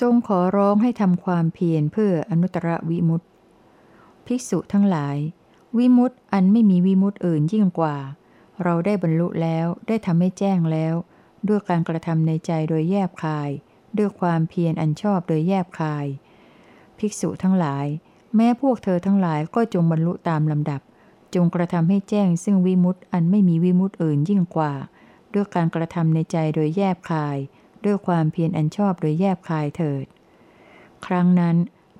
ทรงขอร้องให้ทำความเพียรเพื่ออนุตตรวิมุตติ ภิกษุทั้งหลาย วิมุตติอันไม่มีวิมุตติอื่นยิ่งกว่า เราได้บรรลุแล้วได้ทำให้แจ้งแล้ว ด้วยการกระทำในใจโดยแยบคาย ด้วยความเพียรอันชอบโดยแยบคาย ภิกษุทั้งหลาย แม้พวกเธอทั้งหลายก็จงบรรลุตามลำดับ จงกระทำให้แจ้งซึ่งวิมุตติอันไม่มีวิมุตติอื่นยิ่งกว่า ด้วยการกระทำในใจโดยแยบคาย ด้วยความเพียรอันชอบโดยแยบคายเถิด ครั้งนั้น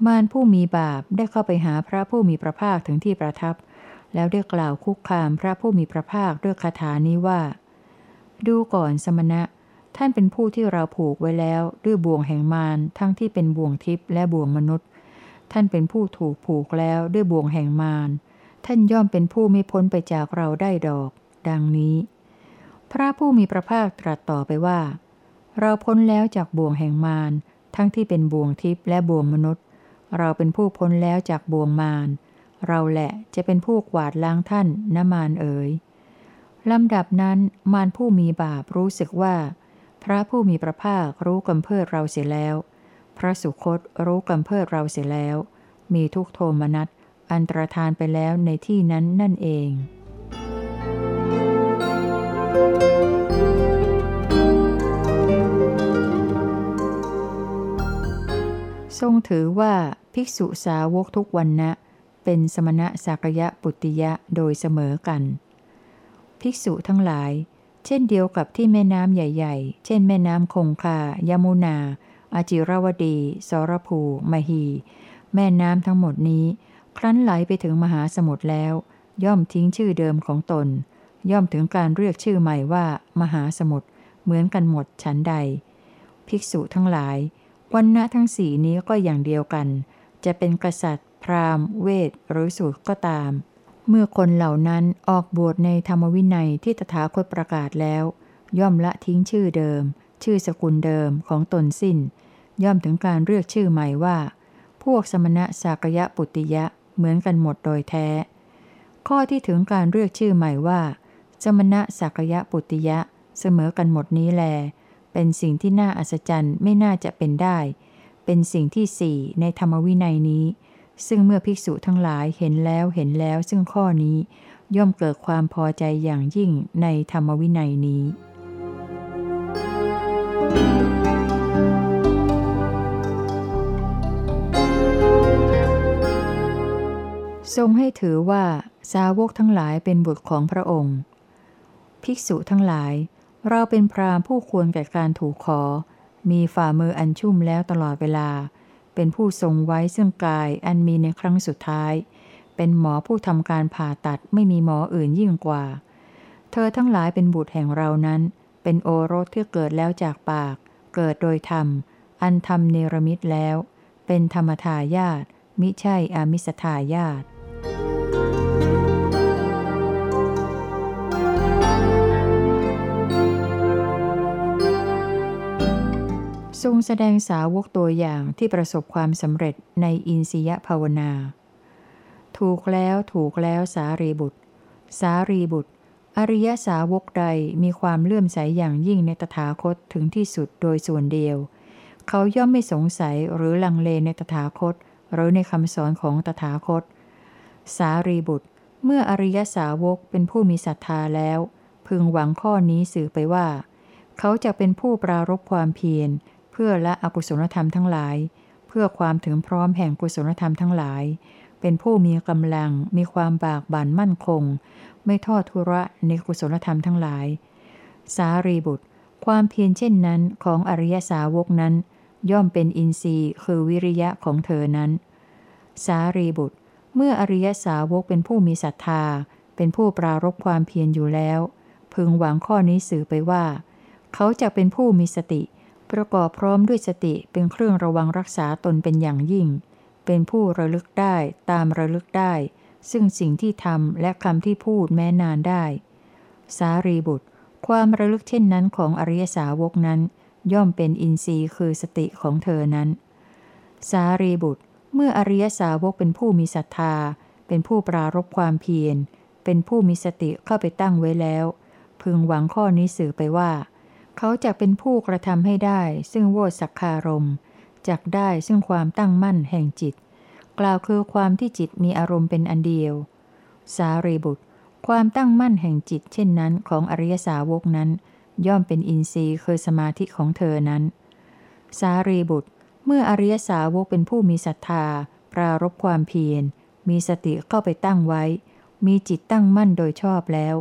มารผู้มีบาปได้เข้าไปหาพระผู้มีพระภาคถึงที่ประทับ แล้วได้กล่าวคุกคามพระผู้มีพระภาคด้วยคาถานี้ว่า ดูก่อนสมณะ ท่านเป็นผู้ที่เราผูกไว้แล้วด้วยบ่วงแห่งมารทั้งที่เป็นบ่วงทิพย์และบ่วงมนุษย์ ท่านเป็นผู้ถูกผูกแล้วด้วยบ่วงแห่งมารท่านย่อมเป็นผู้ไม่พ้นไปจากเราได้ดอก ดังนี้ พระผู้มีพระภาคตรัสต่อไปว่า เราพ้นแล้วจากบ่วงแห่งมาร ทั้งที่เป็นบ่วงทิพย์และบ่วงมนุษย์ เราเป็นผู้พ้นแล้วจากบ่วงมาร เราแหละจะเป็นผู้กวาดล้างท่านนมานเอ๋ยลำดับนั้นมารผู้มีบาปรู้สึกว่า พระผู้มีพระภาครู้กำเพิดเราเสียแล้ว พระสุคตรู้กำเพิดเราเสียแล้ว มีทุกโทมนัสอันตรธานไปแล้วในที่นั้นนั่นเอง ทรงถือว่าภิกษุสาวกทุกวันนะเป็นสมณะสักยะปุติยะโดยเสมอกัน ภิกษุทั้งหลาย เช่นเดียวกับที่แม่น้ำใหญ่ ๆ เช่นแม่น้ำคงคายมุนา อาจิรวดี สรภูมหี แม่น้ำทั้งหมดนี้ ครั้นไหลไปถึงมหาสมุทรแล้ว ย่อมทิ้งชื่อเดิมของตน ย่อมถึงการเรียกชื่อใหม่ว่า มหาสมุทรเหมือนกันหมดฉันใด ภิกษุทั้งหลาย วันณะทั้งสี่นี้ก็อย่างเดียวกัน จะเป็นกษัตริย์ พราหมณ์ เวท หรือสูตรก็ตาม เมื่อคนเหล่านั้นออกบวชในธรรมวินัยที่ตถาคตประกาศแล้ว ย่อมละทิ้งชื่อเดิม ชื่อสกุลเดิมของตนสิ้น ย่อมถึงการเรียกชื่อใหม่ว่า พวกสมณะสากยะปุติยะเหมือนกันหมดโดยแท้ ข้อที่ถึงการเรียกชื่อใหม่ว่า สมณะสากยะปุติยะเสมอกันหมดนี้แล เป็นสิ่งที่น่าอัศจรรย์ไม่น่าจะเป็นได้ เป็นสิ่งที่สี่ในธรรมวินัยนี้ ซึ่งเมื่อภิกษุทั้งหลายเห็นแล้วเห็นแล้วซึ่งข้อนี้ ย่อมเกิดความพอใจอย่างยิ่งในธรรมวินัยนี้ทรงให้ถือว่าสาวกทั้งหลายเป็นบุตรของพระองค์ ภิกษุทั้งหลาย เราเป็นพรามผู้ควรแก่การถูกขอ มีฝ่ามืออันชุ่มแล้วตลอดเวลา เป็นผู้ทรงไว้ซึ่งกายอันมีในครั้งสุดท้าย เป็นหมอผู้ทำการผ่าตัดไม่มีหมออื่นยิ่งกว่า เธอทั้งหลายเป็นบุตรแห่งเรานั้น เป็นโอรสที่เกิดแล้วจากปาก เกิดโดยธรรม อันธรรมเนรมิตแล้ว เป็นธรรมทายาตมิใช่อามิสทายาต ทรงแสดงสาวกตัวอย่างที่ประสบความสำเร็จในอินสียภาวนา ถูกแล้วถูกแล้วสารีบุตร สารีบุตร อริยสาวกใดมีความเลื่อมใสอย่างยิ่งในตถาคตถึงที่สุดโดยส่วนเดียว เขาย่อมไม่สงสัยหรือลังเลในตถาคต หรือในคำสอนของตถาคต สารีบุตร เมื่ออริยสาวกเป็นผู้มีศรัทธาแล้ว พึงหวังข้อนี้สื่อไปว่า เขาจะเป็นผู้ปรารบความเพียร พื่อละอกุศลธรรมทั้งหลาย เพื่อความถึงพร้อมแห่งกุศลธรรมทั้งหลาย เป็นผู้มีกำลัง มีความบากบั่นมั่นคง ไม่ทอดทุระในกุศลธรรมทั้งหลาย สารีบุตร ความเพียรเช่นนั้นของอริยสาวกนั้น ย่อมเป็นอินทรีย์คือวิริยะของเธอนั้น สารีบุตร เมื่ออริยสาวกเป็นผู้มีศรัทธา เป็นผู้ปรารบความเพียรอยู่แล้ว พึงหวังข้อนี้สื่อไปว่า เขาจะเป็นผู้มีสติ ประกอบพร้อมด้วยสติเป็นเครื่องระวังรักษาตนเป็นอย่างยิ่ง เป็นผู้ระลึกได้ตามระลึกได้ ซึ่งสิ่งที่ทำและคำที่พูดแม้นานได้ สารีบุตร ความระลึกเช่นนั้นของอริยสาวกนั้น ย่อมเป็นอินทรีย์คือสติของเธอนั้น สารีบุตร เมื่ออริยสาวกเป็นผู้มีศรัทธา เป็นผู้ปรารบความเพียร เป็นผู้มีสติเข้าไปตั้งไว้แล้ว พึงหวังข้อนี้สื่อไปว่า เขาจะเป็นผู้กระทำให้ได้ซึ่งโวสักคารมจักได้ซึ่งความตั้งมั่นแห่งจิต กล่าวคือความที่จิตมีอารมณ์เป็นอันเดียว สารีบุตร ความตั้งมั่นแห่งจิต เช่นนั้นของอริยสาวกนั้น ย่อมเป็นอินทรีย์คือสมาธิของเธอนั้น สารีบุตร เมื่ออริยสาวกเป็นผู้มีศรัทธา ปรารบความเพียร มีสติเข้าไปตั้งไว้ มีจิตตั้งมั่นโดยชอบแล้ว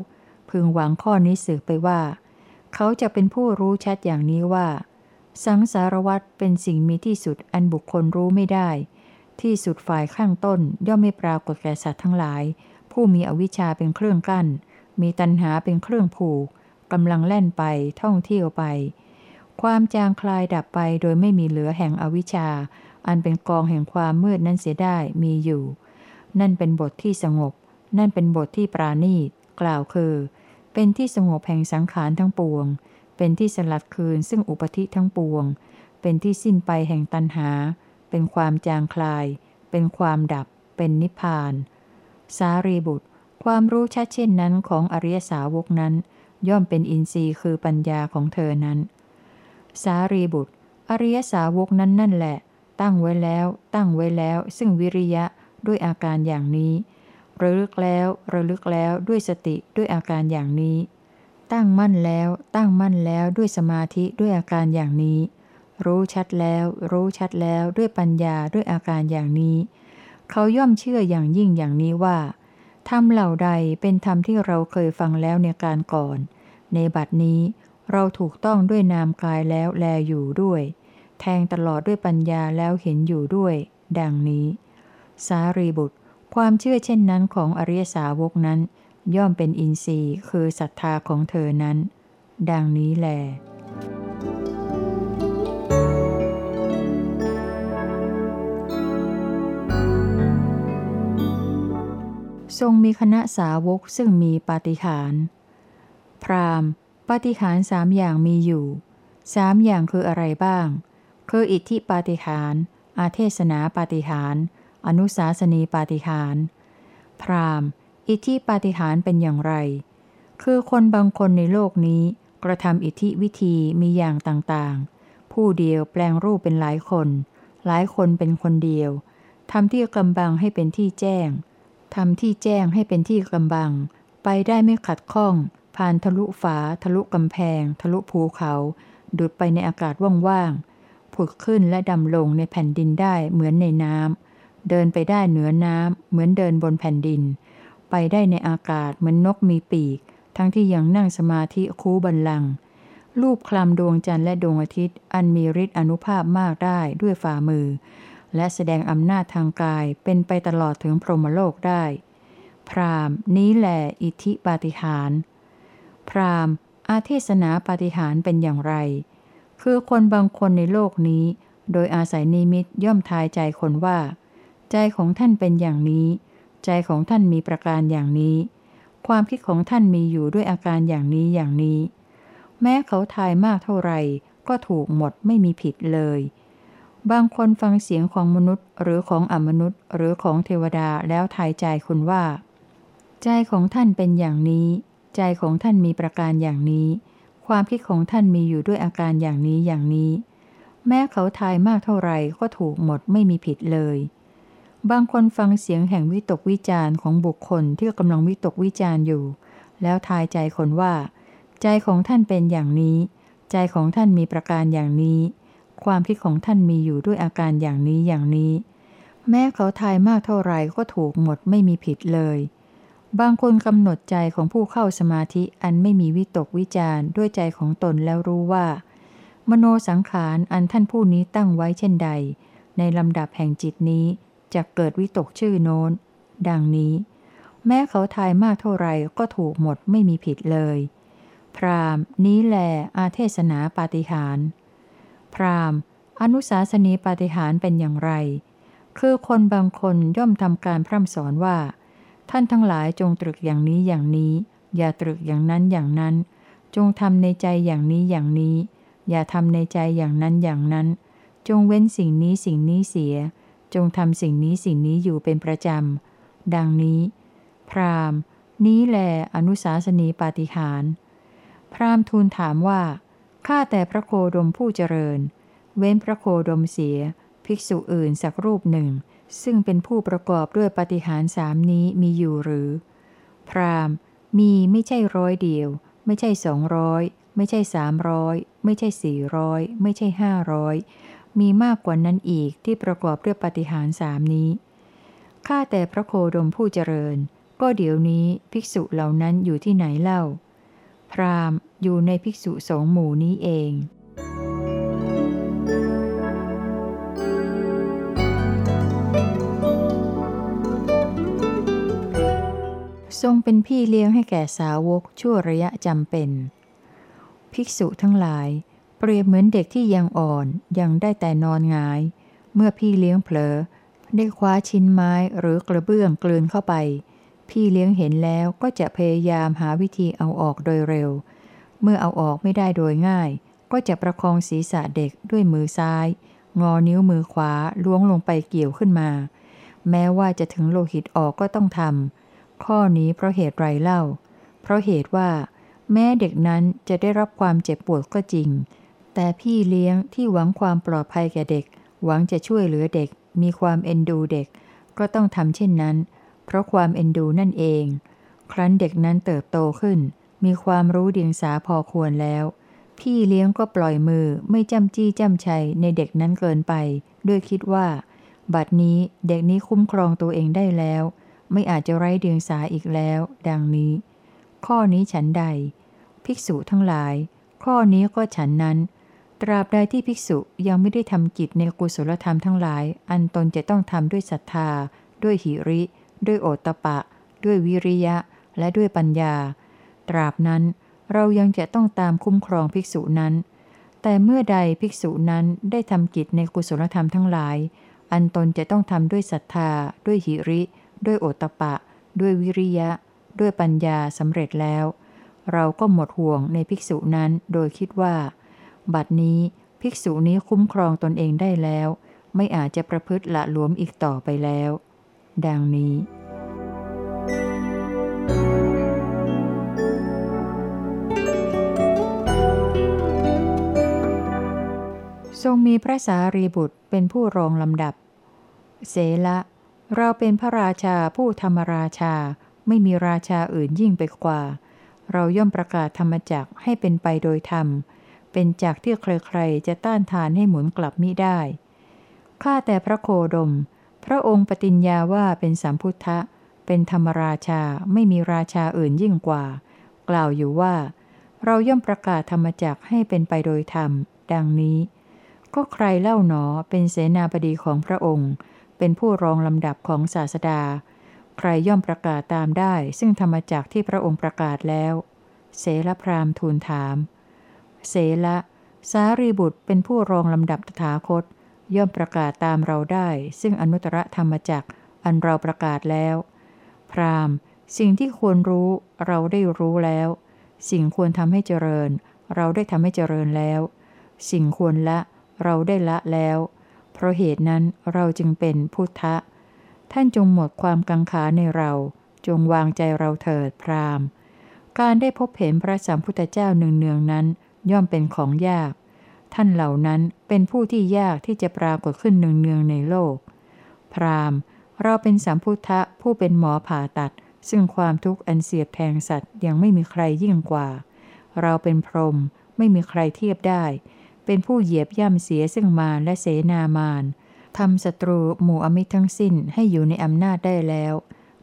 พึงหวังข้อนี้สืบไปว่า เขาจะเป็นผู้รู้ชัดอย่างนี้ว่า สังสารวัตเป็นสิ่งมีที่สุดอันบุคคลรู้ไม่ได้ ที่สุดฝ่ายข้างต้นย่อมไม่ปรากฏแก่สัตว์ทั้งหลาย ผู้มีอวิชชาเป็นเครื่องกั้น มีตัณหาเป็นเครื่องผูกกำลังแล่นไปท่องเที่ยวไป ความจางคลายดับไปโดยไม่มีเหลือแห่งอวิชชา อันเป็นกองแห่งความมืดนั้นเสียได้มีอยู่ นั่นเป็นบทที่สงบ นั่นเป็นบทที่ปราณีตกล่าวคือ เป็นที่สงบแห่งสังขารทั้งปวง เป็นที่สลัดคืนซึ่งอุปธิทั้งปวง เป็นที่สิ้นไปแห่งตัณหา เป็นความจางคลาย เป็นความดับ เป็นนิพพาน สารีบุตร ความรู้ชัดเช่นนั้นของอริยสาวกนั้น ย่อมเป็นอินทรีย์คือปัญญาของเธอนั้น สารีบุตร อริยสาวกนั้นนั่นแหละ ตั้งไว้แล้ว ตั้งไว้แล้ว ซึ่งวิริยะด้วยอาการอย่างนี้ ระลึกแล้วระลึกแล้วด้วยสติด้วยอาการอย่างนี้ ตั้งมั่นแล้วตั้งมั่นแล้วด้วยสมาธิด้วยอาการอย่างนี้ รู้ชัดแล้ว รู้ชัดแล้วด้วยปัญญาด้วยอาการอย่างนี้ เขาย่อมเชื่ออย่างยิ่งอย่างนี้ว่าธรรมเหล่าใดเป็นธรรมที่เราเคยฟังแล้วในการก่อน ในบัดนี้เราถูกต้องด้วยนามกายแล้วแลอยู่ด้วย แทงตลอดด้วยปัญญาแล้วเห็นอยู่ด้วย ดังนี้ สารีบุตร ความเชื่อเช่นนั้นของอริยสาวกนั้น ย่อมเป็นอินทรีย์คือศรัทธาของเธอนั้น ดังนี้แลทรงมีคณะสาวกซึ่งมีปาฏิหาร พราหมณ์ปาฏิหารสามอย่างมีอยู่ สามอย่างคืออะไรบ้าง คืออิทธิปาฏิหาร อาเทศนาปาฏิหาร อนุสาสนีปาฏิหาริย์พราหมณ์ อิทธิปาฏิหาริย์เป็นอย่างไร คือคนบางคนในโลกนี้กระทำอิทธิวิธีมีอย่างต่างๆ ผู้เดียวแปลงรูปเป็นหลายคน หลายคนเป็นคนเดียวทำที่กำบังให้เป็นที่แจ้งทำที่แจ้งให้เป็นที่กำบัง ไปได้ไม่ขัดข้อง ผ่านทะลุฝา ทะลุกำแพง ทะลุภูเขา ดุดไปในอากาศว่างๆผุดขึ้นและดำลงในแผ่นดินได้เหมือนในน้ำ เดินไปได้เหนือน้ำ เหมือนเดินบนแผ่นดิน ไปได้ในอากาศเหมือนนกมีปีก ทั้งที่ยังนั่งสมาธิคูบันลัง รูปคลำดวงจันทร์และดวงอาทิตย์ อันมีฤทธิ์อนุภาพมากได้ด้วยฝ่ามือ และแสดงอำนาจทางกายเป็นไปตลอดถึงพรหมโลกได้ พรามนี้แหละอิทธิปาฏิหาร พรามอาเทศนาปาฏิหารเป็นอย่างไร คือคนบางคนในโลกนี้ โดยอาศัยนิมิตย่อมทายใจคนว่า ใจของท่านเป็นอย่างนี้ ใจของท่านมีประการอย่างนี้ ความคิดของท่านมีอยู่ด้วยอาการอย่างนี้อย่างนี้ แม้เขาทายมากเท่าไหร่ ก็ถูกหมดไม่มีผิดเลย บางคนฟังเสียงของมนุษย์หรือของอมนุษย์หรือของเทวดาแล้วทายใจคุณว่า ใจของท่านเป็นอย่างนี้ ใจของท่านมีประการอย่างนี้ ความคิดของท่านมีอยู่ด้วยอาการอย่างนี้อย่างนี้ แม้เขาทายมากเท่าไหร่ก็ถูกหมดไม่มีผิดเลย บางคนฟังเสียงแห่งวิตกวิจารณ์ของบุคคลที่กำลังวิตกวิจารณ์อยู่ แล้วทายใจคนว่า ใจของท่านเป็นอย่างนี้ ใจของท่านมีประการอย่างนี้ ความคิดของท่านมีอยู่ด้วยอาการอย่างนี้อย่างนี้ แม้เขาทายมากเท่าไหร่ก็ถูกหมดไม่มีผิดเลย บางคนกำหนดใจของผู้เข้าสมาธิอันไม่มีวิตกวิจารณ์ด้วยใจของตนแล้วรู้ว่า มโนสังขารอันท่านผู้นี้ตั้งไว้เช่นใด ในลำดับแห่งจิตนี้ จะเกิดวิตกชื่อโน้น ดังนี้ แม้เขาทายมากเท่าไรก็ถูกหมดไม่มีผิดเลย พรามนี้แหลอาเทศนาปาฏิหาร พรามอนุสาสนีปาฏิหารเป็นอย่างไร คือคนบางคนย่อมทำการพร่ำสอนว่า ท่านทั้งหลายจงตรึกอย่างนี้อย่างนี้ อย่าตรึกอย่างนั้นอย่างนั้น จงทำในใจอย่างนี้อย่างนี้ อย่าทำในใจอย่างนั้นอย่างนั้น จงเว้นสิ่งนี้สิ่งนี้เสีย จงทำสิ่งนี้สิ่งนี้อยู่เป็นประจำ ดังนี้ พรามนี้แลอนุสาสนีปาฏิหาร พรามทูลถามว่า ข้าแต่พระโคดมผู้เจริญ เว้นพระโคดมเสีย ภิกษุอื่นสักรูปหนึ่ง ซึ่งเป็นผู้ประกอบด้วยปฏิหารสามนี้มีอยู่หรือ พรามมีไม่ใช่ร้อยเดียว ไม่ใช่สองร้อยไม่ใช่สามร้อยไม่ใช่สี่ร้อยไม่ใช่ห้าร้อย มีมากกว่านั้นอีกที่ประกอบด้วยปฏิหารสามนี้ ข้าแต่พระโคดมผู้เจริญ ก็เดี๋ยวนี้ภิกษุเหล่านั้นอยู่ที่ไหนเล่า พรามอยู่ในภิกษุสองหมู่นี้เองทรงเป็นพี่เลี้ยงให้แก่สาวกชั่วระยะจำเป็น ภิกษุทั้งหลาย เปรียบเหมือนเด็กที่ยังอ่อนยังได้แต่นอนงาย เมื่อพี่เลี้ยงเผลอ ได้คว้าชิ้นไม้หรือกระเบื้องกลืนเข้าไป พี่เลี้ยงเห็นแล้วก็จะพยายามหาวิธีเอาออกโดยเร็ว เมื่อเอาออกไม่ได้โดยง่าย ก็จะประคองศีรษะเด็กด้วยมือซ้าย งอนิ้วมือขวาล้วงลงไปเกี่ยวขึ้นมา แม้ว่าจะถึงโลหิตออกก็ต้องทำข้อนี้เพราะเหตุไรเล่า เพราะเหตุว่า แม้เด็กนั้นจะได้รับความเจ็บปวดก็จริง แต่พี่เลี้ยงที่หวังความปลอดภัยแก่เด็ก หวังจะช่วยเหลือเด็ก มีความเอ็นดูเด็ก ก็ต้องทำเช่นนั้น เพราะความเอ็นดูนั่นเอง ครั้นเด็กนั้นเติบโตขึ้น มีความรู้เดียงสาพอควรแล้ว พี่เลี้ยงก็ปล่อยมือไม่จำจี้จำชัยในเด็กนั้นเกินไป ด้วยคิดว่า บัดนี้เด็กนี้คุ้มครองตัวเองได้แล้ว ไม่อาจจะไร้เดียงสาอีกแล้ว ดังนี้ ข้อนี้ฉันใด ภิกษุทั้งหลาย ข้อนี้ก็ฉันนั้น ตราบใดที่ภิกษุยังไม่ได้ทำกิจในกุศลธรรมทั้งหลาย อันตนจะต้องทำด้วยศรัทธา ด้วยหิริ ด้วยโอตปะ ด้วยวิริยะ และด้วยปัญญา ตราบนั้นเรายังจะต้องตามคุ้มครองภิกษุนั้น แต่เมื่อใดภิกษุนั้นได้ทำกิจในกุศลธรรมทั้งหลาย อันตนจะต้องทำด้วยศรัทธา ด้วยหิริ ด้วยโอตปะ ด้วยวิริยะ ด้วยปัญญาสำเร็จแล้ว เราก็หมดห่วงในภิกษุนั้นโดยคิดว่า บัดนี้ภิกษุนี้คุ้มครองตนเองได้แล้ว ไม่อาจจะประพฤติละหลวมอีกต่อไปแล้ว ดังนี้ ทรงมีพระสารีบุตรเป็นผู้รองลำดับ เสละเราเป็นพระราชาผู้ธรรมราชา ไม่มีราชาอื่นยิ่งไปกว่า เราย่อมประกาศธรรมจักให้เป็นไปโดยธรรม เป็นจากที่ใครๆ จะต้านทานให้หมุนกลับมิได้ ข้าแต่พระโคดม พระองค์ปฏิญญาว่าเป็นสัมพุทธะ เป็นธรรมราชา ไม่มีราชาอื่นยิ่งกว่า กล่าวอยู่ว่า เราย่อมประกาศธรรมจักให้เป็นไปโดยธรรม ดังนี้ ก็ใครเล่าหนอเป็นเสนาบดีของพระองค์ เป็นผู้รองลำดับของศาสดา ใครย่อมประกาศตามได้ ซึ่งธรรมจักที่พระองค์ประกาศแล้ว เสลพรามทูลถาม เสละ สารีบุตรเป็นผู้รองลำดับตถาคต ย่อมประกาศตามเราได้ ซึ่งอนุตตรธรรมจักอันเราประกาศแล้ว พรามสิ่งที่ควรรู้เราได้รู้แล้ว สิ่งควรทำให้เจริญ เราได้ทำให้เจริญแล้ว สิ่งควรละเราได้ละแล้ว เพราะเหตุนั้นเราจึงเป็นพุทธะ ท่านจงหมดความกังขาในเรา จงวางใจเราเถิดพรามการได้พบเห็นพระสัมพุทธเจ้าเนืองๆนั้น ย่อมเป็นของยาก ท่านเหล่านั้นเป็นผู้ที่ยากที่จะปรากฏขึ้นเนืองๆในโลก พรามเราเป็นสัมพุทธะผู้เป็นหมอผ่าตัด ซึ่งความทุกข์อันเสียบแทงสัตว์ยังไม่มีใครยิ่งกว่า เราเป็นพรหมไม่มีใครเทียบได้ เป็นผู้เหยียบย่ำเสียซึ่งมารและเสนามารทำศัตรูหมู่อมิตรทั้งสิ้นให้อยู่ในอำนาจได้แล้ว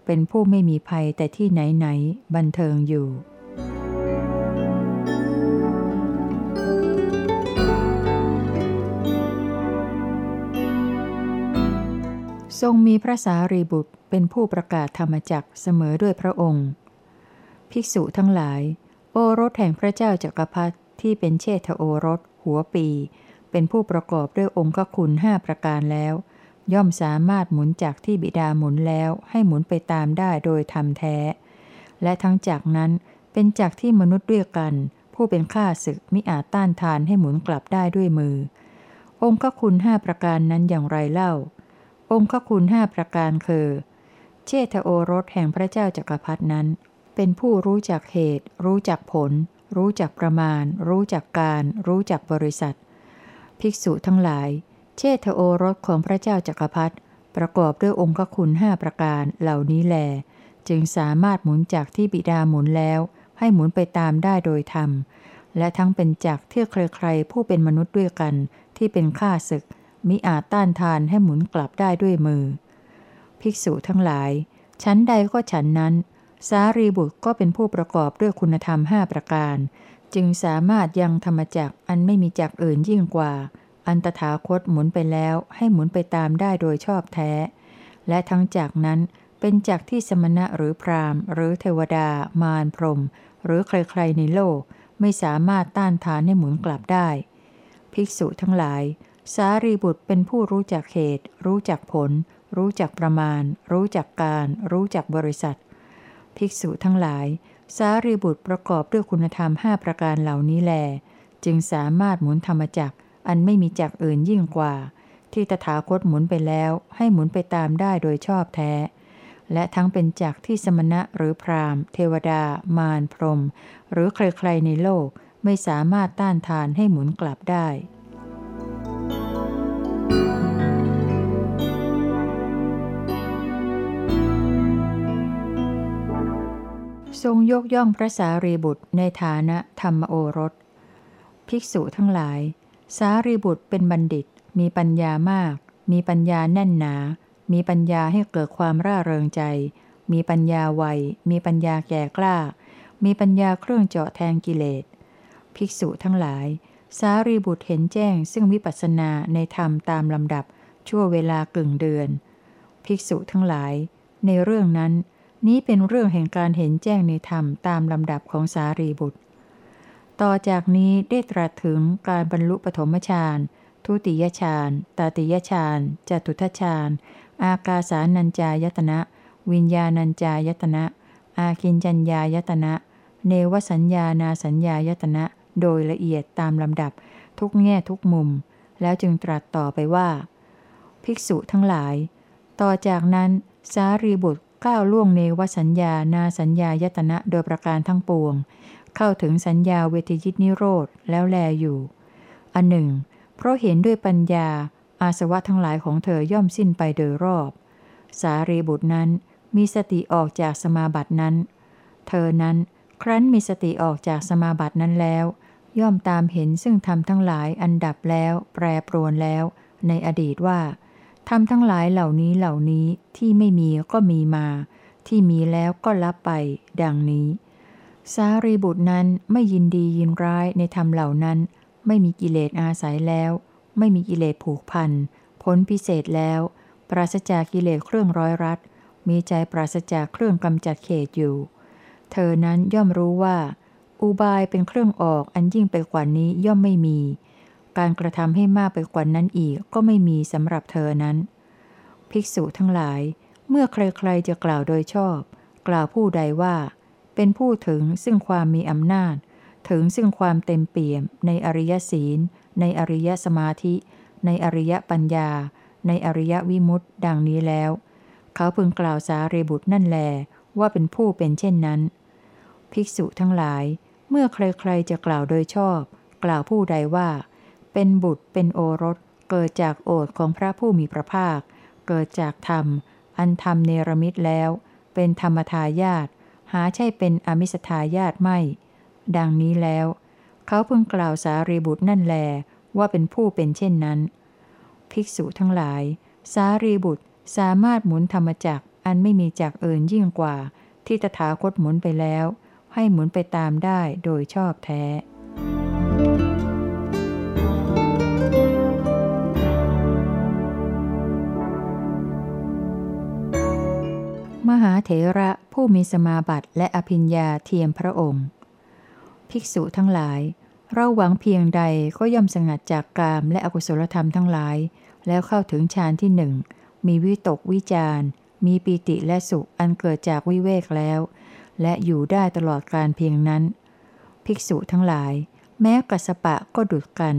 เป็นผู้ไม่มีภัยแต่ที่ไหนๆบันเทิงอยู่ ทรงมีพระสารีบุตรเป็นผู้ประกาศธรรมจักเสมอด้วยพระองค์ ภิกษุทั้งหลาย โอรสแห่งพระเจ้าจักรพรรดิที่เป็นเชษฐโอรส หัวปี เป็นผู้ประกอบด้วยองค์คุณห้าประการแล้ว ย่อมสามารถหมุนจักที่บิดาหมุนแล้วให้หมุนไปตามได้โดยทำแท้ และทั้งจักนั้นเป็นจักที่มนุษย์ด้วยกัน ผู้เป็นข้าศึกมิอาจต้านทานให้หมุนกลับได้ด้วยมือ องค์คุณห้าประการนั้นอย่างไรเล่า องค์คุณห้าประการคือเชษฐโอรสแห่งพระเจ้าจักรพรรดนั้น เป็นผู้รู้จักเหตุ รู้จักผล รู้จักประมาณ รู้จักการ รู้จักบริษัท ภิกษุทั้งหลายเชษฐโอรสของพระเจ้าจักรพรรดิประกอบด้วยองค์คุณห้าประการเหล่านี้แล จึงสามารถหมุนจากที่บิดาหมุนแล้ว ให้หมุนไปตามได้โดยธรรม และทั้งเป็นจักที่ใครๆผู้เป็นมนุษย์ด้วยกันที่เป็นข้าศึก มิอาจต้านทานให้หมุนกลับได้ด้วยมือ ภิกษุทั้งหลาย ชั้นใดก็ฉันนั้น สารีบุตรก็เป็นผู้ประกอบด้วยคุณธรรมห้าประการ จึงสามารถยังธรรมจักอันไม่มีจักอื่นยิ่งกว่า อันตถาคตหมุนไปแล้วให้หมุนไปตามได้โดยชอบแท้ และทั้งจากนั้นเป็นจักที่สมณะหรือพราหมณ์ หรือเทวดา มารพรหมหรือใครๆในโลกไม่สามารถต้านทานให้หมุนกลับได้ ภิกษุทั้งหลาย สารีบุตรเป็นผู้รู้จักเหตุ รู้จักผล รู้จักประมาณ รู้จักการ รู้จักบริษัท ภิกษุทั้งหลาย สารีบุตรประกอบด้วยคุณธรรมห้าประการเหล่านี้แล จึงสามารถหมุนธรรมจักอันไม่มีจักอื่นยิ่งกว่า ที่ตถาคตหมุนไปแล้ว ให้หมุนไปตามได้โดยชอบแท้ และทั้งเป็นจักที่สมณะหรือพราหมณ์ เทวดา มารพรหมหรือใครๆในโลกไม่สามารถต้านทานให้หมุนกลับได้ ทรงยกย่องพระสารีบุตรในฐานะธรรมโอรส ภิกษุทั้งหลาย สารีบุตรเป็นบัณฑิต มีปัญญามาก มีปัญญาแน่นหนา มีปัญญาให้เกิดความร่าเริงใจ มีปัญญาไว มีปัญญาแก่กล้า มีปัญญาเครื่องเจาะแทงกิเลส ภิกษุทั้งหลาย สารีบุตรเห็นแจ้งซึ่งวิปัสสนาในธรรมตามลำดับ ชั่วเวลากึ่งเดือน ภิกษุทั้งหลาย ในเรื่องนั้น นี้เป็นเรื่องแห่งการเห็นแจ้งในธรรมตามลำดับของสารีบุตร ต่อจากนี้ได้ตรัสถึงการบรรลุปฐมฌานทุติยฌานตาติยฌานจตุทฌานอากาสานัญจายตนะ วิญญาณัญจายตนะ อาคินจัญญายตนะ เนวสัญญานาสัญญายตนะ โดยละเอียดตามลำดับทุกแง่ทุกมุม แล้วจึงตรัสต่อไปว่า ภิกษุทั้งหลาย ต่อจากนั้นสารีบุตรก้าวล่วงเนวสัญญานาสัญญายตนะโดยประการทั้งปวง เข้าถึงสัญญาเวทียิตนิโรธแล้วแลอยู่ อันหนึ่ง เพราะเห็นด้วยปัญญาอาสวะทั้งหลายของเธอย่อมสิ้นไปโดยรอบ สารีบุตรนั้นมีสติออกจากสมาบัตินั้น เธอนั้นครั้นมีสติออกจากสมาบัตินั้นแล้ว ย่อมตามเห็นซึ่งทำทั้งหลายอันดับแล้ว แปรปรวนแล้ว ในอดีตว่าทำทั้งหลายเหล่านี้เหล่านี้ที่ไม่มีก็มีมา ที่มีแล้วก็รับไป ดังนี้ สารีบุตรนั้นไม่ยินดียินร้ายในธรรมเหล่านั้น ไม่มีกิเลสอาศัยแล้ว ไม่มีกิเลสผูกพันพ้นพิเศษแล้ว ปราศจากกิเลสเครื่องร้อยรัดมีใจปราศจากเครื่องกำจัดเขตอยู่ เธอนั้นย่อมรู้ว่า อุบายเป็นเครื่องออกอันยิ่งไปกว่านี้ย่อมไม่มี การกระทำให้มากไปกว่านั้นอีกก็ไม่มีสำหรับเธอนั้น ภิกษุทั้งหลาย เมื่อใครๆจะกล่าวโดยชอบ กล่าวผู้ใดว่า เป็นผู้ถึงซึ่งความมีอำนาจ ถึงซึ่งความเต็มเปี่ยม ในอริยศีล ในอริยสมาธิ ในอริยปัญญา ในอริยวิมุตติ ดังนี้แล้ว เขาพึงกล่าวสารีบุตรนั่นแลว่าเป็นผู้เป็นเช่นนั้น ภิกษุทั้งหลาย เมื่อใครๆจะกล่าวโดยชอบ กล่าวผู้ใดว่า เป็นบุตรเป็นโอรส เกิดจากโอทของพระผู้มีพระภาค เกิดจากธรรม อันธรรมเนรมิตแล้ว เป็นธรรมทายาทหาใช่เป็นอมิสทายาทไม่ ดังนี้แล้ว เขาพึงกล่าวสารีบุตรนั่นแล ว่าเป็นผู้เป็นเช่นนั้น ภิกษุทั้งหลาย สารีบุตรสามารถหมุนธรรมจักอันไม่มีจักเอื่นยิ่งกว่า ที่ตถาคตหมุนไปแล้ว ให้หมุนไปตามได้โดยชอบแท้ มหาเถระผู้มีสมาบัติและอภิญญาเทียมพระองค์ ภิกษุทั้งหลาย เราหวังเพียงใดก็ย่อมสงัดจากกามและอกุศลธรรมทั้งหลาย แล้วเข้าถึงฌานที่หนึ่ง มีวิตกวิจารมีปีติและสุขอันเกิดจากวิเวกแล้ว และอยู่ได้ตลอดการเพียงนั้น ภิกษุทั้งหลาย แม้กัสปะก็ดุดกัน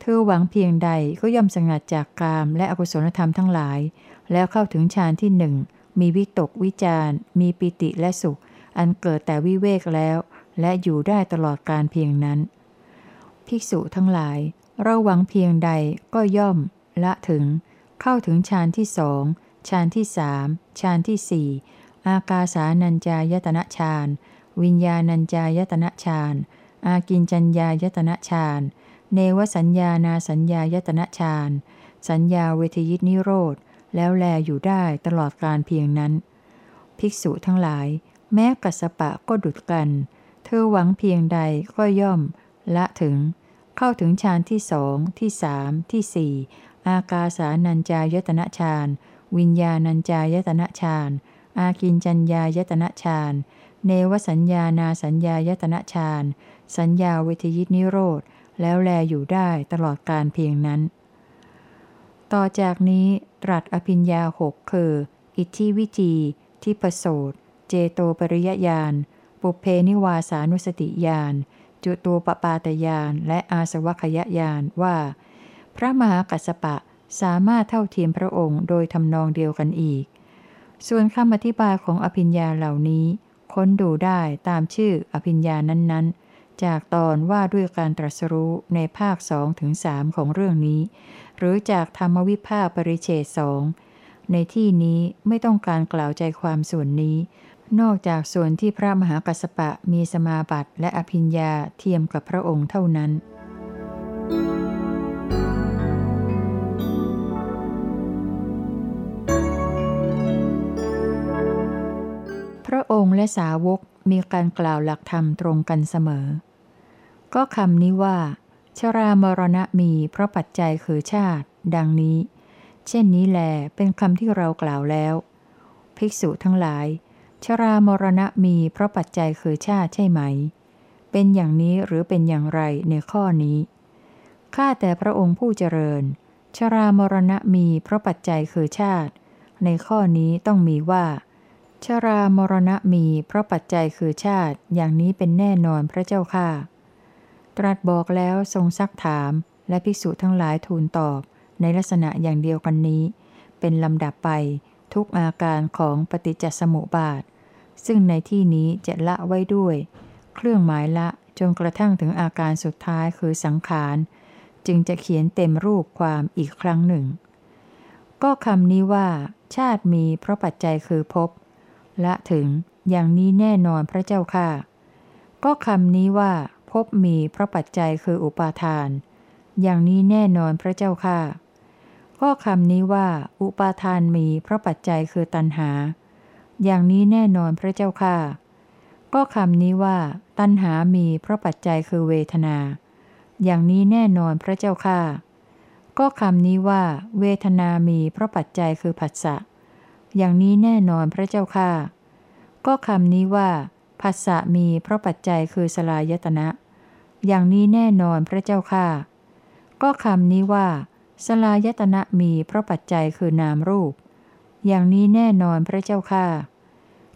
เธอหวังเพียงใดก็ย่อมสงัดจากกามและอกุศลธรรมทั้งหลาย แล้วเข้าถึงฌานที่หนึ่งมีวิตกวิจารมีปิติและสุข อันเกิดแต่วิเวกแล้ว และอยู่ได้ตลอดการเพียงนั้น ภิกษุทั้งหลาย เราหวังเพียงใดก็ย่อม ละถึง เข้าถึงฌานที่สองฌานที่สามฌานที่สี่ อากาสานัญจายตนะฌาน วิญญาณัญจายตนะฌาน อากินจัญญายตนะฌาน เนวสัญญานาสัญญายตนะฌาน สัญญาเวทยิตนิโรธ แล้วแลอยู่ได้ตลอดการเพียงนั้น ภิกษุทั้งหลาย แม้กัสปะก็ดุดกัน เธอหวังเพียงใดก็ย่อม ละถึง เข้าถึงฌานที่สองที่สามที่สี่อากาสานัญจายตนะฌาน วิญญาณัญจายตนะฌาน อากินจัญญายตนะฌาน เนวสัญญานาสัญญายตนะฌาน สัญญาเวทยิตนิโรธ แล้วแลอยู่ได้ตลอดการเพียงนั้น ต่อจากนี้ตรัสอภิญญาหกคือ อิทธิวิจี ทิปโสตเจโตปริยญาณ ปุเพนิวาสานุสติญาณ จุตูปปาตญาณ และอาสวัคยญาณว่า พระมหากัสสปะสามารถเท่าเทียมพระองค์โดยทำนองเดียวกันอีก ส่วนคำอธิบายของอภิญญาเหล่านี้ ค้นดูได้ตามชื่ออภิญญานั้นๆ จากตอนว่าด้วยการตรัสรู้ในภาคสองถึงสามของเรื่องนี้ หรือจากธรรมวิภาคปริเฉดสองในที่นี้ไม่ต้องการกล่าวใจความส่วนนี้ นอกจากส่วนที่พระมหากัสปะมีสมาบัติและอภิญญาเทียมกับพระองค์เท่านั้นพ ระองค์และสาวกมีการกล่าวหลักธรรมตรงกันเสมอ ก็คำนี้ว่า ชรามรณะมีเพราะปัจจัยคือชาติ ดังนี้ เช่นนี้แลเป็นคำที่เรากล่าวแล้ว ภิกษุทั้งหลาย ชรามรณะมีเพราะปัจจัยคือชาติใช่ไหม เป็นอย่างนี้หรือเป็นอย่างไรในข้อนี้ ข้าแต่พระองค์ผู้เจริญ ชรามรณะมีเพราะปัจจัยคือชาติ ในข้อนี้ต้องมีว่า ชรามรณะมีเพราะปัจจัยคือชาติอย่างนี้เป็นแน่นอนพระเจ้าค่ะ ตรัสบอกแล้วทรงซักถามและภิกษุทั้งหลายทูลตอบในลักษณะอย่างเดียวกันนี้ เป็นลำดับไปทุกอาการของปฏิจจสมุปบาท ซึ่งในที่นี้จะละไว้ด้วย เครื่องหมายละจนกระทั่งถึงอาการสุดท้ายคือสังขาร จึงจะเขียนเต็มรูปความอีกครั้งหนึ่ง ก็คำนี้ว่า ชาติมีเพราะปัจจัยคือภพ ละถึง อย่างนี้แน่นอนพระเจ้าค่ะ ก็คำนี้ว่าภพมีเพราะปัจจัยคืออุปาทาน อย่างนี้แน่นอนพระเจ้าค่ะ ก็คำนี้ว่า อุปาทานมีเพราะปัจจัยคือตัณหา อย่างนี้แน่นอนพระเจ้าค่ะ ก็คำนี้ว่า ตัณหามีเพราะปัจจัยคือเวทนา อย่างนี้แน่นอนพระเจ้าค่ะ ก็คำนี้ว่า เวทนามีเพราะปัจจัยคือผัสสะ อย่างนี้แน่นอนพระเจ้าค่ะ ก็คำนี้ว่าผัสสะมีเพราะปัจจัยคือสลายตนะ อย่างนี้แน่นอนพระเจ้าค่ะ ก็คำนี้ว่า สลายตนะมีเพราะปัจจัยคือนามรูป อย่างนี้แน่นอนพระเจ้าค่ะ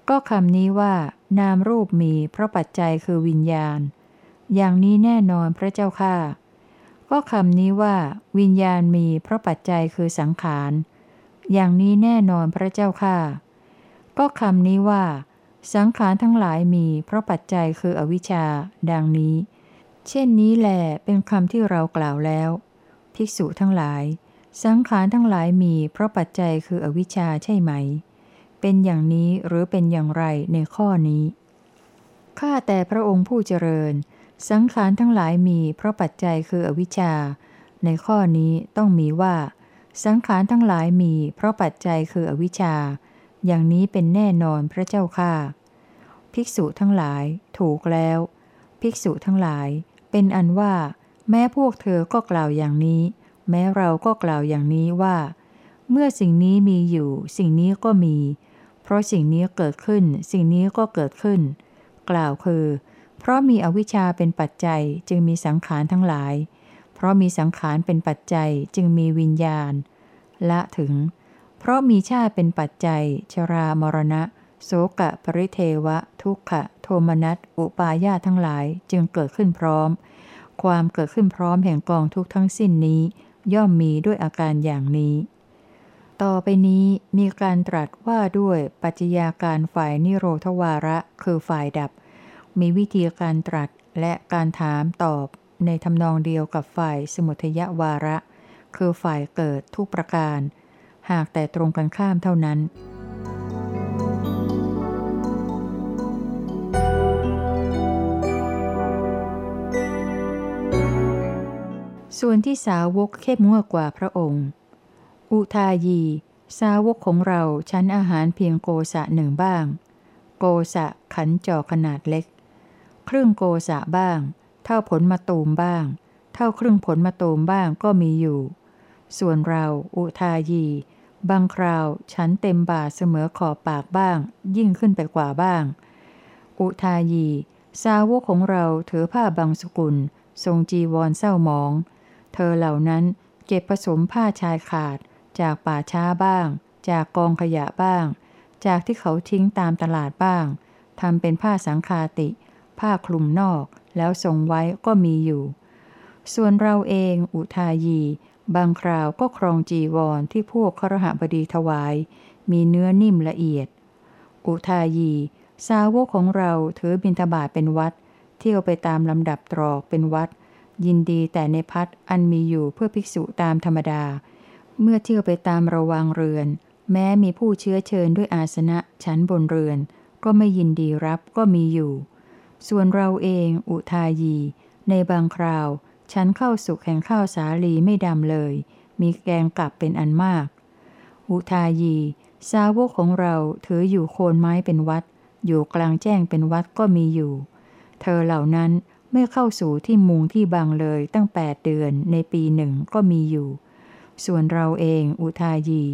ก็คำนี้ว่า นามรูปมีเพราะปัจจัยคือวิญญาณ อย่างนี้แน่นอนพระเจ้าค่ะ ก็คำนี้ว่า วิญญาณมีเพราะปัจจัยคือสังขาร อย่างนี้แน่นอนพระเจ้าค่ะ ก็คำนี้ว่า สังขารทั้งหลายมีเพราะปัจจัยคืออวิชชา ดังนี้ เช่นนี้แหลเป็นคำที่เรากล่าวแล้ว ภิกษุทั้งหลาย สังขารทั้งหลายมีเพราะปัจจัยคืออวิชชาใช่ไหม เป็นอย่างนี้หรือเป็นอย่างไรในข้อนี้ข้าแต่พระองค์ผู้เจริญ สังขารทั้งหลายมีเพราะปัจจัยคืออวิชชา ในข้อนี้ต้องมีว่า สังขารทั้งหลายมี เพราะปัจจัยคืออวิชชา อย่างนี้เป็นแน่นอนพระเจ้าค่ะภิกษุทั้งหลาย ถูกแล้ว ภิกษุทั้งหลาย เป็นอันว่า แม้พวกเธอก็กล่าวอย่างนี้ แม้เราก็กล่าวอย่างนี้ว่า เมื่อสิ่งนี้มีอยู่ สิ่งนี้ก็มี เพราะสิ่งนี้เกิดขึ้น สิ่งนี้ก็เกิดขึ้น กล่าวคือ เพราะมีอวิชชาเป็นปัจจัยจึงมีสังขารทั้งหลาย เพราะมีสังขารเป็นปัจจัยจึงมีวิญญาณ ละถึง เพราะมีชาติเป็นปัจจัย ชรามรณะ โสกะปริเทวะ ทุกขะ โทมนัส อุปาญาทั้งหลายจึงเกิดขึ้นพร้อม ความเกิดขึ้นพร้อมแห่งกองทุกทั้งสิ้นนี้ ย่อมมีด้วยอาการอย่างนี้ ต่อไปนี้มีการตรัสว่าด้วยปัจจัยาการฝ่ายนิโรธวาระคือฝ่ายดับ มีวิธีการตรัสและการถามตอบ ในทำนองเดียวกับฝ่ายสมุทยวาระ คือฝ่ายเกิดทุกประการ หากแต่ตรงกันข้ามเท่านั้น ส่วนที่สาวกเข้มงวดกว่าพระองค์ อุทายี สาวกของเราชั้นอาหารเพียงโกสะหนึ่งบ้าง โกสะขันจอขนาดเล็ก ครึ่งโกสะบ้าง เท่าผลมาตูมบ้าง เท่าครึ่งผลมาตูมบ้างก็มีอยู่ ส่วนเราอุทายี บางคราวฉันเต็มบาเสมอขอบปากบ้าง ยิ่งขึ้นไปกว่าบ้าง อุทายี สาวกของเราถือผ้าบางสกุล ทรงจีวรเศร้าหมอง เธอเหล่านั้นเก็บผสมผ้าชายขาด จากป่าช้าบ้าง จากกองขยะบ้าง จากที่เขาทิ้งตามตลาดบ้างทำเป็นผ้าสังคาติ ผ้าคลุมนอก แล้วทรงไว้ก็มีอยู่ ส่วนเราเองอุทายี บางคราวก็ครองจีวรที่พวกครหบดีถวาย มีเนื้อนิ่มละเอียด อุทายี สาวกของเราถือบิณฑบาตเป็นวัด เที่ยวไปตามลำดับตรอกเป็นวัด ยินดีแต่ในพัดอันมีอยู่เพื่อภิกษุตามธรรมดา เมื่อเที่ยวไปตามระวังเรือน แม้มีผู้เชื้อเชิญด้วยอาสนะชั้นบนเรือนก็ไม่ยินดีรับก็มีอยู่ ส่วนเราเองอุทายี ในบางคราว ฉันเข้าสุกแห่งข้าวสาลีไม่ดำเลย มีแกงกลับเป็นอันมาก อุทายี สาวกของเราถืออยู่โคนไม้เป็นวัด อยู่กลางแจ้งเป็นวัดก็มีอยู่ เธอเหล่านั้นไม่เข้าสู่ที่มุงที่บางเลยตั้งแปดเดือนในปีหนึ่งก็มีอยู่ ส่วนเราเองอุทายี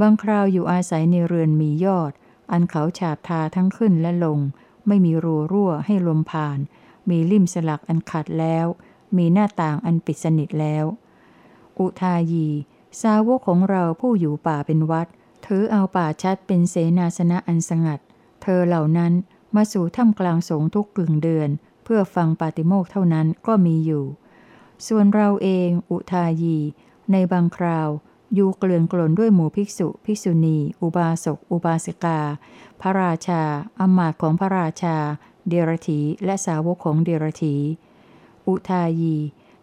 บางคราวอยู่อาศัยในเรือนมียอด อันเขาฉาบทาทั้งขึ้นและลง ไม่มีรูรั่วให้ลมผ่าน มีลิ่มสลักอันขัดแล้ว มีหน้าต่างอันปิดสนิทแล้ว อุทายี สาวกของเราผู้อยู่ป่าเป็นวัด ถือเอาป่าชัดเป็นเสนาสนะอันสงัด เธอเหล่านั้นมาสู่ถ้ำกลางสงทุกกึ่งเดือน เพื่อฟังปาติโมกเท่านั้นก็มีอยู่ ส่วนเราเองอุทายี ในบางคราว ยู่เกลื่อนกลนด้วยหมู่ภิกษุ ภิกษุณี อุบาสก อุบาสิกา พระราชาอมาตของพระราชา เดรถีและสาวกของเดรถี อุทายี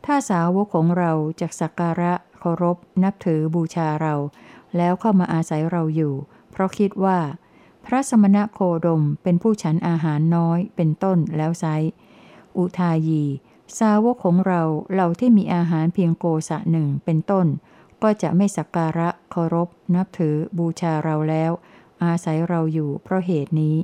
ถ้าสาวกของเราจากสักการะเคารพ นับถือบูชาเรา แล้วเข้ามาอาศัยเราอยู่ เพราะคิดว่า พระสมณะโคดมเป็นผู้ฉันอาหารน้อยเป็นต้นแล้วไซอุทายี สาวกของเราเราที่มีอาหารเพียงโกสะหนึ่งเป็นต้น ก็จะไม่สักการะเคารพ นับถือบูชาเราแล้ว อาศัยเราอยู่เพราะเหตุนี้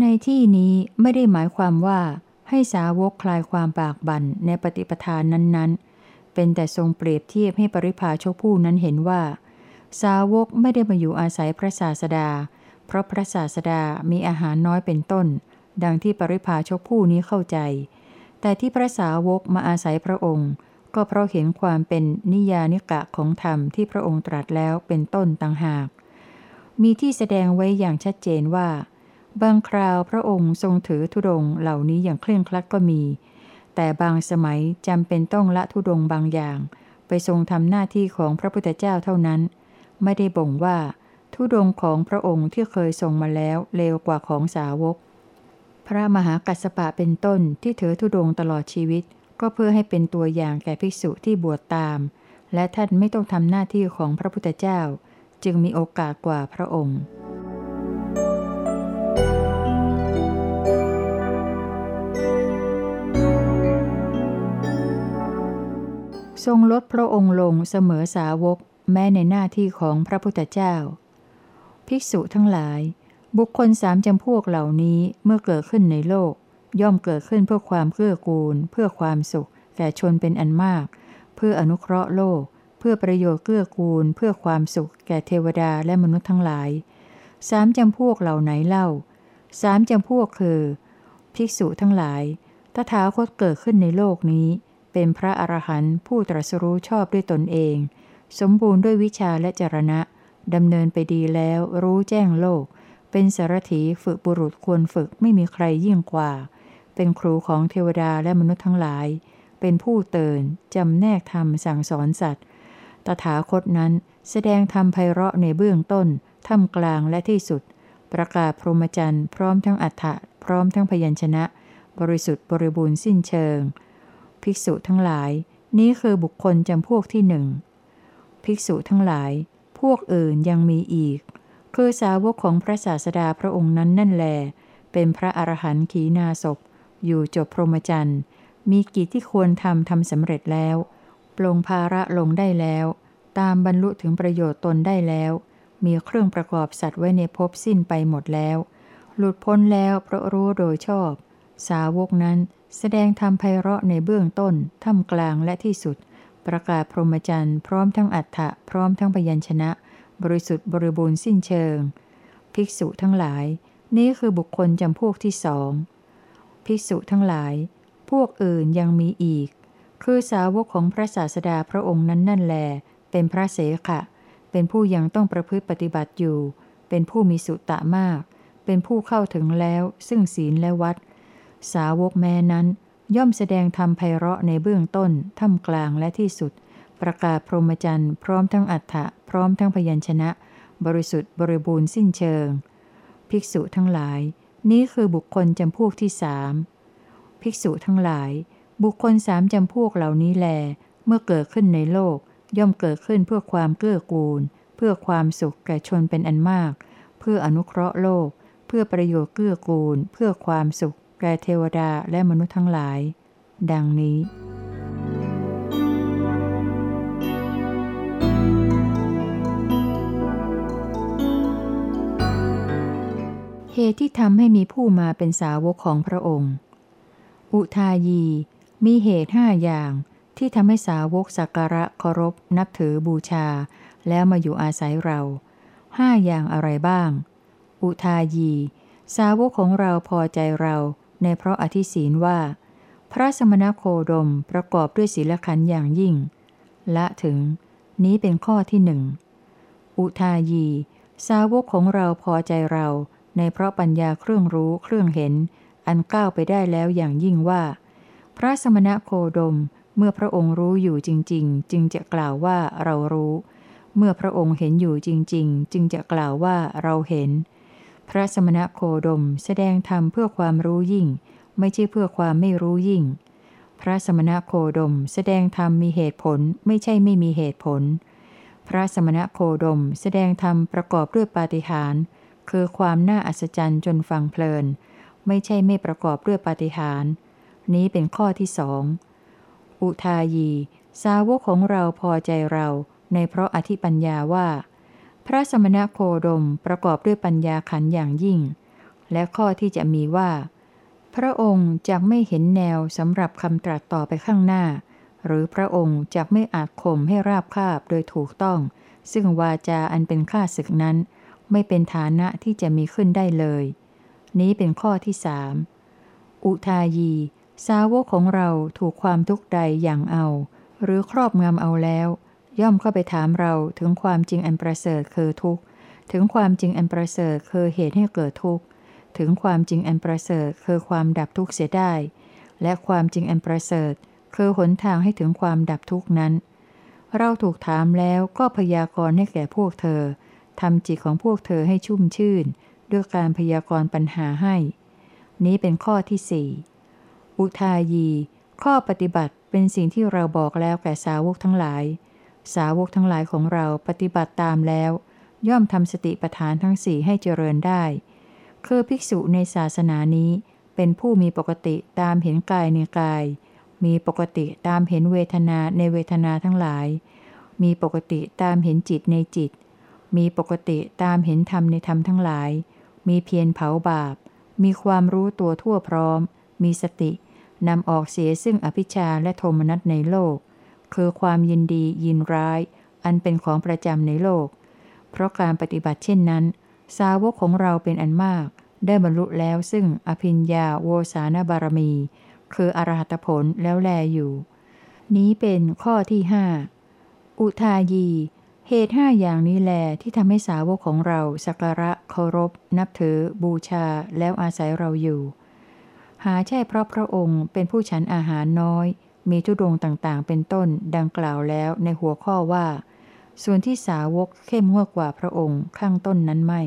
ในที่นี้ไม่ได้หมายความว่า ให้สาวกคลายความปากบั่นในปฏิปทานนั้นๆ เป็นแต่ทรงเปรียบเทียบให้ปริพาชกผู้นั้นเห็นว่า สาวกไม่ได้มาอยู่อาศัยพระศาสดา เพราะพระศาสดามีอาหารน้อยเป็นต้น ดังที่ปริพาชกผู้นี้เข้าใจ แต่ที่พระสาวกมาอาศัยพระองค์ ก็เพราะเห็นความเป็นนิยานิกะของธรรมที่พระองค์ตรัสแล้วเป็นต้นต่างหาก มีที่แสดงไว้อย่างชัดเจนว่า บางคราวพระองค์ทรงถือธุดงเหล่านี้อย่างเคร่งครัดก็มี แต่บางสมัยจำเป็นต้องละธุดงบางอย่าง ไปทรงทำหน้าที่ของพระพุทธเจ้าเท่านั้น ไม่ได้บ่งว่าธุดงของพระองค์ที่เคยทรงมาแล้วเลวกว่าของสาวก พระมหากัสสปะเป็นต้นที่ถือธุดงตลอดชีวิต ก็เพื่อให้เป็นตัวอย่างแก่ภิกษุที่บวชตาม และท่านไม่ต้องทำหน้าที่ของพระพุทธเจ้า จึงมีโอกาสกว่าพระองค์ทรงลดพระองค์ลงเสมอสาวก แม้ในหน้าที่ของพระพุทธเจ้า ภิกษุทั้งหลาย บุคคลสามจำพวกเหล่านี้เมื่อเกิดขึ้นในโลก ย่อมเกิดขึ้นเพื่อความเกื้อกูล เพื่อความสุข แก่ชนเป็นอันมาก เพื่ออนุเคราะห์โลก เพื่อประโยชน์เกื้อกูล เพื่อความสุข แก่เทวดาและมนุษย์ทั้งหลายสามจำพวกเหล่าไหนเล่าสามจำพวกคือ ภิกษุทั้งหลายตถาคตเกิดขึ้นในโลกนี้ เป็นพระอรหันต์ผู้ตรัสรู้ชอบด้วยตนเอง สมบูรณ์ด้วยวิชาและจรณะดำเนินไปดีแล้วรู้แจ้งโลก เป็นสารถีฝึกบุรุษควรฝึกไม่มีใครยิ่งกว่า เป็นครูของเทวดาและมนุษย์ทั้งหลาย เป็นผู้เตือนจำแนกธรรมสั่งสอนสัตว์ ตถาคตนั้นแสดงธรรมไพเราะในเบื้องต้น ท่ามกลางและที่สุด ประกาศพรหมจรรย์พร้อมทั้งอัฏฐะพร้อมทั้งพยัญชนะ บริสุทธิ์บริบูรณ์สิ้นเชิง ภิกษุทั้งหลาย นี้คือบุคคลจำพวกที่หนึ่ง ภิกษุทั้งหลาย พวกอื่นยังมีอีก คือสาวกของพระศาสดาพระองค์นั้นนั่นแล เป็นพระอรหันต์ขีณาศพ อยู่จบพรหมจรรย์ มีกิจที่ควรทำทำสำเร็จแล้ว ปลงภาระลงได้แล้ว ตามบรรลุถึงประโยชน์ตนได้แล้ว มีเครื่องประกอบสัตว์ไว้ในภพสิ้นไปหมดแล้ว หลุดพ้นแล้วเพราะรู้โดยชอบ สาวกนั้นแสดงธรรมไพเราะในเบื้องต้น ท่ามกลางและที่สุด ประกาศพรหมจรรย์พร้อมทั้งอัฏฐะพร้อมทั้งพยัญชนะ บริสุทธิ์บริบูรณ์สิ้นเชิง ภิกษุทั้งหลาย นี้คือบุคคลจำพวกที่สอง ภิกษุทั้งหลาย พวกอื่นยังมีอีก คือสาวกของพระศาสดาพระองค์นั้นนั่นแล เป็นพระเสขะ เป็นผู้ยังต้องประพฤติปฏิบัติอยู่ เป็นผู้มีสุตะมาก เป็นผู้เข้าถึงแล้ว ซึ่งศีลและวัด สาวกแม้นั้น ย่อมแสดงธรรมไพเราะในเบื้องต้น ท่ามกลางและที่สุด ประกาศพรหมจรรย์พร้อมทั้งอัฏฐะพร้อมทั้งพยัญชนะ บริสุทธิ์บริบูรณ์สิ้นเชิง ภิกษุทั้งหลาย นี้คือบุคคลจำพวกที่สามภิกษุทั้งหลาย บุคคลสามจำพวกเหล่านี้แล เมื่อเกิดขึ้นในโลก ย่อมเกิดขึ้นเพื่อความเกื้อกูล เพื่อความสุขแก่ชนเป็นอันมาก เพื่ออนุเคราะห์โลก เพื่อประโยชน์เกื้อกูล เพื่อความสุขแก่เทวดาและมนุษย์ทั้งหลาย ดังนี้ เหตุที่ทำให้มีผู้มาเป็นสาวกของพระองค์ อุทายี มีเหตุห้าอย่างที่ทำให้สาวกสักการะเคารพ นับถือบูชา แล้วมาอยู่อาศัยเราห้าอย่างอะไรบ้าง อุทายี สาวกของเราพอใจเราในเพราะอธิศีนว่า พระสมณโคดมประกอบด้วยศีลขันธ์อย่างยิ่ง ละถึง นี้เป็นข้อที่หนึ่ง อุทายี สาวกของเราพอใจเรา ในเพราะปัญญาเครื่องรู้เครื่องเห็น อันก้าวไปได้แล้วอย่างยิ่งว่า พระสมณะโคดมเมื่อพระองค์รู้อยู่จริง ๆ จึงจะกล่าวว่าเรารู้ เมื่อพระองค์เห็นอยู่จริง ๆ จึงจะกล่าวว่าเราเห็น พระสมณะโคดมแสดงธรรมเพื่อความรู้ยิ่ง ไม่ใช่เพื่อความไม่รู้ยิ่ง พระสมณะโคดม แสดงธรรมมีเหตุผลไม่ใช่ไม่มีเหตุผล พระสมณะโคดม แสดงธรรมประกอบด้วยปาฏิหาริย์ คือความน่าอัศจรรย์จนฟังเพลิน ไม่ใช่ไม่ประกอบด้วยปาฏิหาริย์นี้เป็นข้อที่สองอุทายี สาวกของเราพอใจเราในเพราะอธิปัญญาว่า พระสมณโคดมประกอบด้วยปัญญาขันอย่างยิ่ง และข้อที่จะมีว่า พระองค์จะไม่เห็นแนวสำหรับคำตรัสต่อไปข้างหน้า หรือพระองค์จะไม่อาจข่มให้ราบคาบโดยถูกต้อง ซึ่งวาจาอันเป็นข้าศึกนั้น ไม่เป็นฐานะที่จะมีขึ้นได้เลย นี้เป็นข้อที่สามอุทายี สาวกของเราถูกความทุกข์ใดอย่างเอา หรือครอบงำเอาแล้ว ย่อมเข้าไปถามเราถึงความจริงอันประเสริฐคือทุกข์ ถึงความจริงอันประเสริฐคือเหตุให้เกิดทุกข์ ถึงความจริงอันประเสริฐคือความดับทุกข์เสียได้ และความจริงอันประเสริฐคือหนทางให้ถึงความดับทุกข์นั้น เราถูกถามแล้วก็พยากรณ์ให้แก่พวกเธอ ทำจิตของพวกเธอให้ชุ่มชื่น ด้วยการพยากรณ์ปัญหาให้ นี้เป็นข้อที่สี่อุทายี ข้อปฏิบัติเป็นสิ่งที่เราบอกแล้วแก่สาวกทั้งหลาย สาวกทั้งหลายของเราปฏิบัติตามแล้ว ย่อมทำสติปัฏฐานทั้งสี่ให้เจริญได้ คือภิกษุในศาสนานี้เป็นผู้มีปกติตามเห็นกายในกาย มีปกติตามเห็นเวทนาในเวทนาทั้งหลาย มีปกติตามเห็นจิตในจิต มีปกติตามเห็นธรรมในธรรมทั้งหลาย มีเพียรเผาบาป มีความรู้ตัวทั่วพร้อม มีสติ นำออกเสียซึ่งอภิชาและโทมนัสในโลก คือความยินดียินร้าย อันเป็นของประจำในโลก เพราะการปฏิบัติเช่นนั้น สาวกของเราเป็นอันมาก ได้บรรลุแล้วซึ่งอภิญญาโวสานบารมี คืออรหัตผลแล้วแลอยู่ นี้เป็นข้อที่หอุทายี เหตุห้าอย่างนี้แลที่ทำให้สาวกของเราสักการะเคารพ นับถือ บูชาแล้วอาศัยเราอยู่ หาใช่เพราะพระองค์เป็นผู้ฉันอาหารน้อย มีทุดงต่างๆ เป็นต้นดังกล่าวแล้วในหัวข้อว่า ส่วนที่สาวกเข้มงวดกว่าพระองค์ข้างต้นนั้นไม่